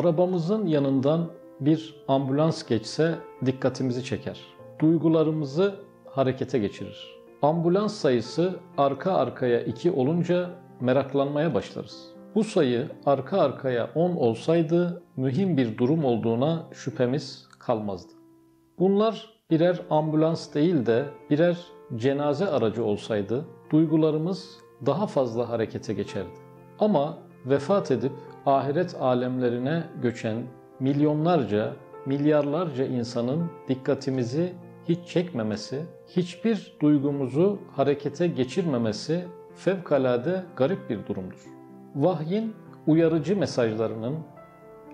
Arabamızın yanından bir ambulans geçse dikkatimizi çeker. Duygularımızı harekete geçirir. Ambulans sayısı arka arkaya 2 olunca meraklanmaya başlarız. Bu sayı arka arkaya 10 olsaydı mühim bir durum olduğuna şüphemiz kalmazdı. Bunlar birer ambulans değil de birer cenaze aracı olsaydı duygularımız daha fazla harekete geçerdi. Ama vefat edip ahiret alemlerine göçen milyonlarca, milyarlarca insanın dikkatimizi hiç çekmemesi, hiçbir duygumuzu harekete geçirmemesi fevkalade garip bir durumdur. Vahyin uyarıcı mesajlarının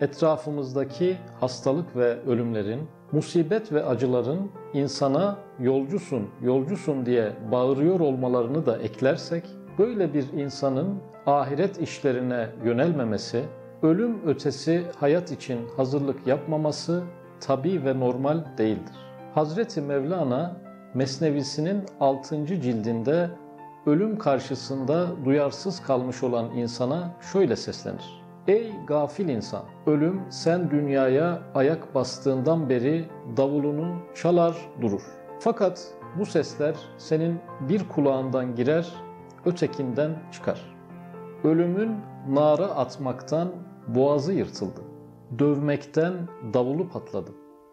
etrafımızdaki hastalık ve ölümlerin, musibet ve acıların insana yolcusun, yolcusun diye bağırıyor olmalarını da eklersek, böyle bir insanın ahiret işlerine yönelmemesi, ölüm ötesi hayat için hazırlık yapmaması tabi ve normal değildir. Hazreti Mevlana Mesnevisinin 6. cildinde ölüm karşısında duyarsız kalmış olan insana şöyle seslenir. Ey gafil insan! Ölüm sen dünyaya ayak bastığından beri davulunu çalar durur. Fakat bu sesler senin bir kulağından girer, ötekinden çıkar. Ölümün nara atmaktan boğazı yırtıldı. Dövmekten davulu patladı.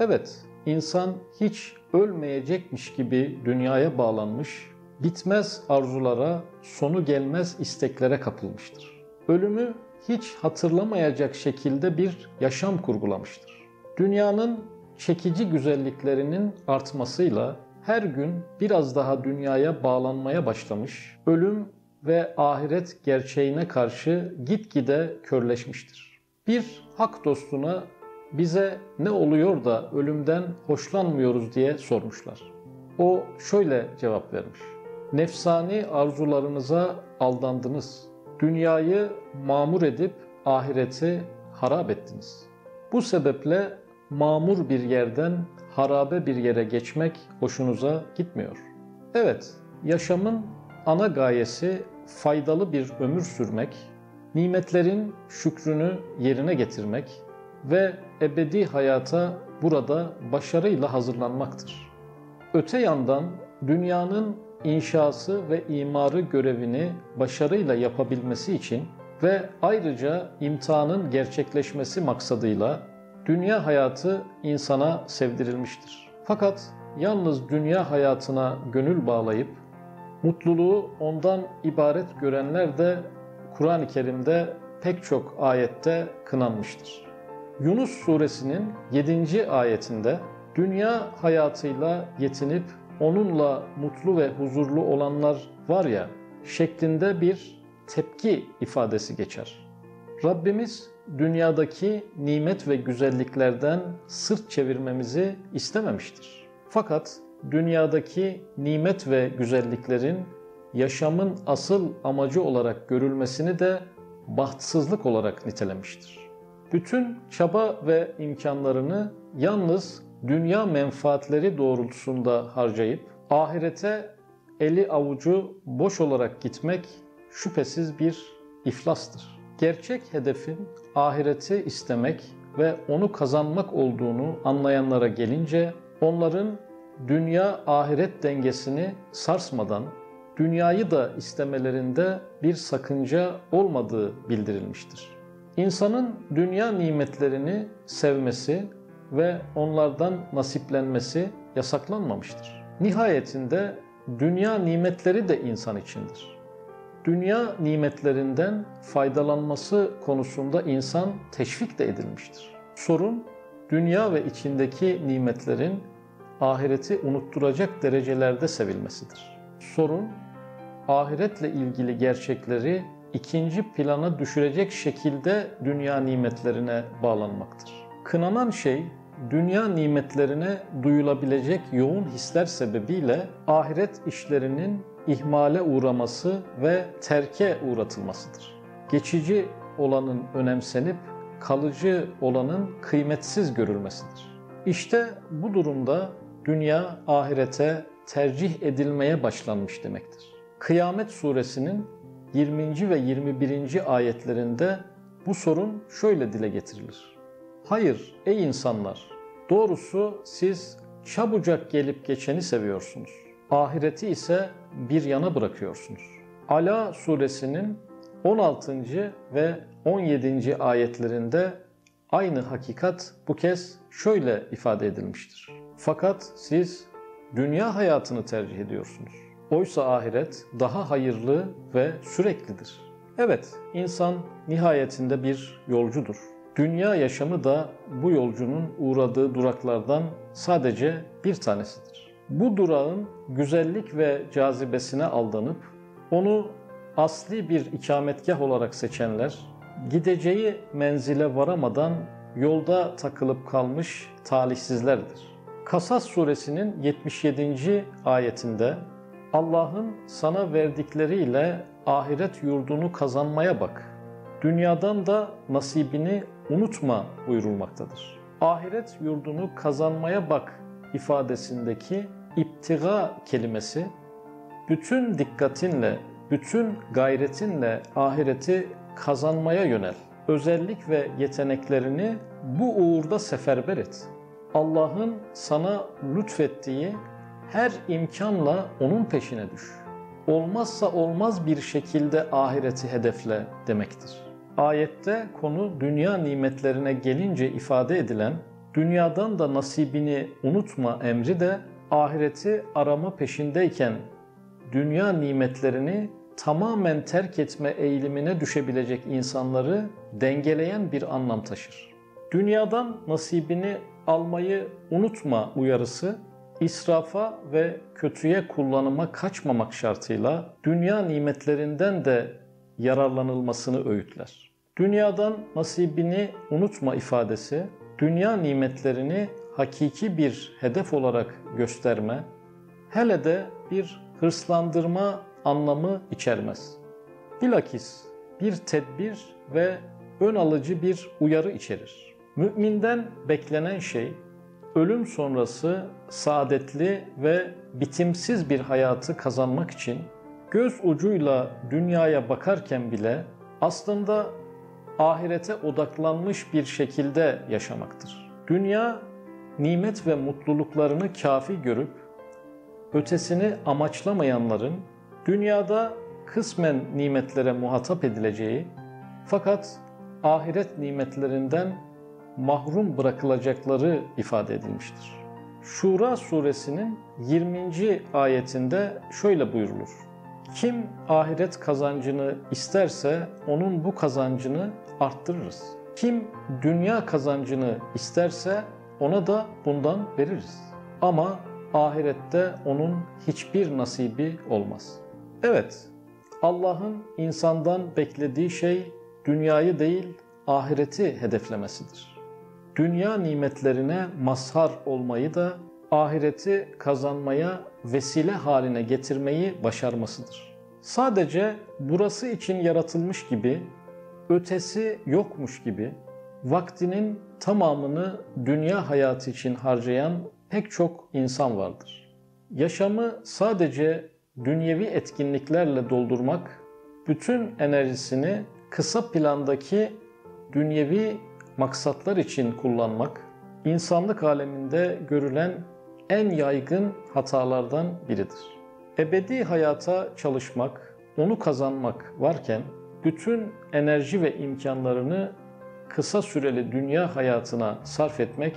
Evet, insan hiç ölmeyecekmiş gibi dünyaya bağlanmış, bitmez arzulara, sonu gelmez isteklere kapılmıştır. Ölümü hiç hatırlamayacak şekilde bir yaşam kurgulamıştır. Dünyanın çekici güzelliklerinin artmasıyla her gün biraz daha dünyaya bağlanmaya başlamış, ölüm ve ahiret gerçeğine karşı gitgide körleşmiştir. Bir hak dostuna bize ne oluyor da ölümden hoşlanmıyoruz diye sormuşlar. O şöyle cevap vermiş. Nefsani arzularınıza aldandınız. Dünyayı mamur edip ahireti harap ettiniz. Bu sebeple mamur bir yerden harabe bir yere geçmek hoşunuza gitmiyor. Evet, yaşamın ana gayesi faydalı bir ömür sürmek, nimetlerin şükrünü yerine getirmek ve ebedi hayata burada başarıyla hazırlanmaktır. Öte yandan dünyanın inşası ve imarı görevini başarıyla yapabilmesi için ve ayrıca imtihanın gerçekleşmesi maksadıyla dünya hayatı insana sevdirilmiştir. Fakat yalnız dünya hayatına gönül bağlayıp mutluluğu ondan ibaret görenler de Kur'an-ı Kerim'de pek çok ayette kınanmıştır. Yunus suresinin 7. ayetinde dünya hayatıyla yetinip onunla mutlu ve huzurlu olanlar var ya şeklinde bir tepki ifadesi geçer. Rabbimiz dünyadaki nimet ve güzelliklerden sırt çevirmemizi istememiştir. Fakat dünyadaki nimet ve güzelliklerin yaşamın asıl amacı olarak görülmesini de bahtsızlık olarak nitelemiştir. Bütün çaba ve imkanlarını yalnız dünya menfaatleri doğrultusunda harcayıp ahirete eli avucu boş olarak gitmek şüphesiz bir iflastır. Gerçek hedefin ahireti istemek ve onu kazanmak olduğunu anlayanlara gelince onların dünya ahiret dengesini sarsmadan dünyayı da istemelerinde bir sakınca olmadığı bildirilmiştir. İnsanın dünya nimetlerini sevmesi ve onlardan nasiplenmesi yasaklanmamıştır. Nihayetinde dünya nimetleri de insan içindir. Dünya nimetlerinden faydalanması konusunda insan teşvik de edilmiştir. Sorun dünya ve içindeki nimetlerin ahireti unutturacak derecelerde sevilmesidir. Sorun ahiretle ilgili gerçekleri ikinci plana düşürecek şekilde dünya nimetlerine bağlanmaktır. Kınanan şey dünya nimetlerine duyulabilecek yoğun hisler sebebiyle ahiret işlerinin ihmale uğraması ve terke uğratılmasıdır. Geçici olanın önemsenip kalıcı olanın kıymetsiz görülmesidir. İşte bu durumda dünya ahirete tercih edilmeye başlanmış demektir. Kıyamet suresinin 20. ve 21. ayetlerinde bu sorun şöyle dile getirilir. Hayır ey insanlar, doğrusu siz çabucak gelip geçeni seviyorsunuz. Ahireti ise bir yana bırakıyorsunuz. Ala suresinin 16. ve 17. ayetlerinde aynı hakikat bu kez şöyle ifade edilmiştir. Fakat siz dünya hayatını tercih ediyorsunuz. Oysa ahiret daha hayırlı ve süreklidir. Evet, insan nihayetinde bir yolcudur. Dünya yaşamı da bu yolcunun uğradığı duraklardan sadece bir tanesidir. Bu durağın güzellik ve cazibesine aldanıp onu asli bir ikametgah olarak seçenler gideceği menzile varamadan yolda takılıp kalmış talihsizlerdir. Kasas suresinin 77. ayetinde Allah'ın sana verdikleriyle ahiret yurdunu kazanmaya bak. Dünyadan da nasibini unutma buyurulmaktadır. Ahiret yurdunu kazanmaya bak ifadesindeki iptiga kelimesi bütün dikkatinle, bütün gayretinle ahireti kazanmaya yönel. Özellik ve yeteneklerini bu uğurda seferber et. Allah'ın sana lütfettiği her imkanla onun peşine düş. Olmazsa olmaz bir şekilde ahireti hedefle demektir. Ayette konu dünya nimetlerine gelince ifade edilen dünyadan da nasibini unutma emri de ahireti arama peşindeyken dünya nimetlerini tamamen terk etme eğilimine düşebilecek insanları dengeleyen bir anlam taşır. Dünyadan nasibini almayı unutma uyarısı israfa ve kötüye kullanıma kaçmamak şartıyla dünya nimetlerinden de yararlanılmasını öğütler. Dünyadan nasibini unutma ifadesi, dünya nimetlerini hakiki bir hedef olarak gösterme, hele de bir hırslandırma anlamı içermez. Bilakis bir tedbir ve ön alıcı bir uyarı içerir. Müminden beklenen şey ölüm sonrası saadetli ve bitimsiz bir hayatı kazanmak için göz ucuyla dünyaya bakarken bile aslında ahirete odaklanmış bir şekilde yaşamaktır. Dünya nimet ve mutluluklarını kafi görüp ötesini amaçlamayanların dünyada kısmen nimetlere muhatap edileceği fakat ahiret nimetlerinden mahrum bırakılacakları ifade edilmiştir. Şura suresinin 20. ayetinde şöyle buyurulur. Kim ahiret kazancını isterse onun bu kazancını arttırırız. Kim dünya kazancını isterse ona da bundan veririz. Ama ahirette onun hiçbir nasibi olmaz. Evet, Allah'ın insandan beklediği şey dünyayı değil ahireti hedeflemesidir dünya nimetlerine mazhar olmayı da ahireti kazanmaya vesile haline getirmeyi başarmasıdır. Sadece burası için yaratılmış gibi, ötesi yokmuş gibi vaktinin tamamını dünya hayatı için harcayan pek çok insan vardır. Yaşamı sadece dünyevi etkinliklerle doldurmak, bütün enerjisini kısa plandaki dünyevi maksatlar için kullanmak, insanlık aleminde görülen en yaygın hatalardan biridir. Ebedi hayata çalışmak, onu kazanmak varken bütün enerji ve imkanlarını kısa süreli dünya hayatına sarf etmek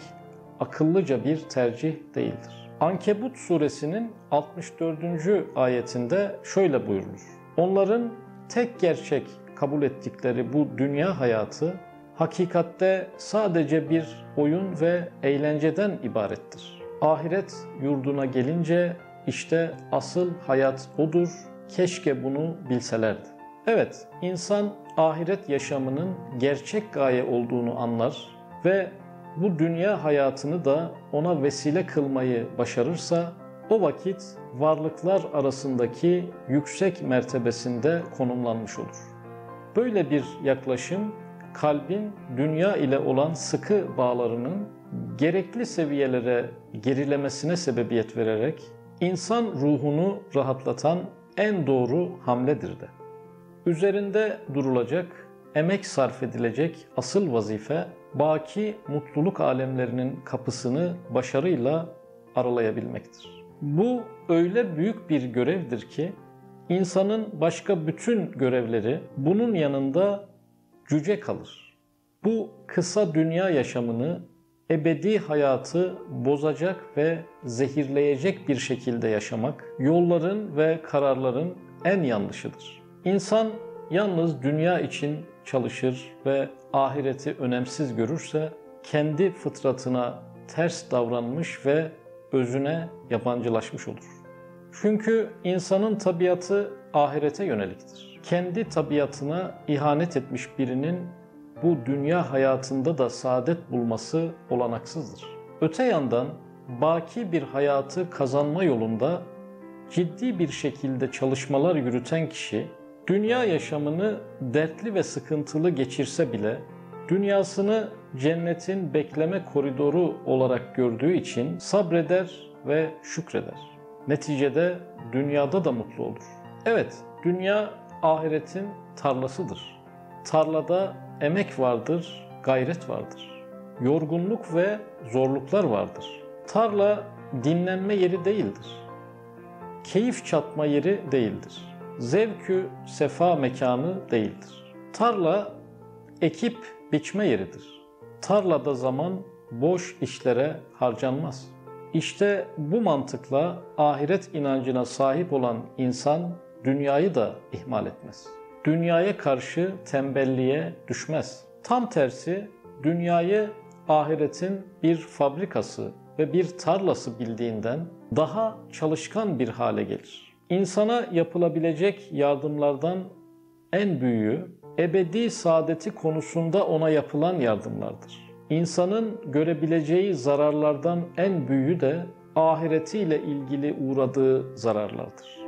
akıllıca bir tercih değildir. Ankebut suresinin 64. ayetinde şöyle buyurulur. Onların tek gerçek kabul ettikleri bu dünya hayatı hakikatte sadece bir oyun ve eğlenceden ibarettir. Ahiret yurduna gelince işte asıl hayat odur, keşke bunu bilselerdi. Evet, insan ahiret yaşamının gerçek gaye olduğunu anlar ve bu dünya hayatını da ona vesile kılmayı başarırsa o vakit varlıklar arasındaki yüksek mertebesinde konumlanmış olur. Böyle bir yaklaşım kalbin dünya ile olan sıkı bağlarının gerekli seviyelere gerilemesine sebebiyet vererek insan ruhunu rahatlatan en doğru hamledir de. Üzerinde durulacak, emek sarf edilecek asıl vazife baki mutluluk alemlerinin kapısını başarıyla aralayabilmektir. Bu öyle büyük bir görevdir ki insanın başka bütün görevleri bunun yanında cüce kalır. Bu kısa dünya yaşamını ebedi hayatı bozacak ve zehirleyecek bir şekilde yaşamak yolların ve kararların en yanlışıdır. İnsan yalnız dünya için çalışır ve ahireti önemsiz görürse kendi fıtratına ters davranmış ve özüne yabancılaşmış olur. Çünkü insanın tabiatı ahirete yöneliktir. Kendi tabiatına ihanet etmiş birinin bu dünya hayatında da saadet bulması olanaksızdır. Öte yandan baki bir hayatı kazanma yolunda ciddi bir şekilde çalışmalar yürüten kişi dünya yaşamını dertli ve sıkıntılı geçirse bile dünyasını cennetin bekleme koridoru olarak gördüğü için sabreder ve şükreder. Neticede dünyada da mutlu olur. Evet, dünya ahiretin tarlasıdır. Tarlada emek vardır, gayret vardır. Yorgunluk ve zorluklar vardır. Tarla dinlenme yeri değildir. Keyif çatma yeri değildir. Zevkü sefa mekanı değildir. Tarla ekip biçme yeridir. Tarlada zaman boş işlere harcanmaz. İşte bu mantıkla ahiret inancına sahip olan insan dünyayı da ihmal etmez. Dünyaya karşı tembelliğe düşmez. Tam tersi dünyayı ahiretin bir fabrikası ve bir tarlası bildiğinden daha çalışkan bir hale gelir. İnsana yapılabilecek yardımlardan en büyüğü ebedi saadeti konusunda ona yapılan yardımlardır. İnsanın görebileceği zararlardan en büyüğü de ahiretiyle ilgili uğradığı zararlardır.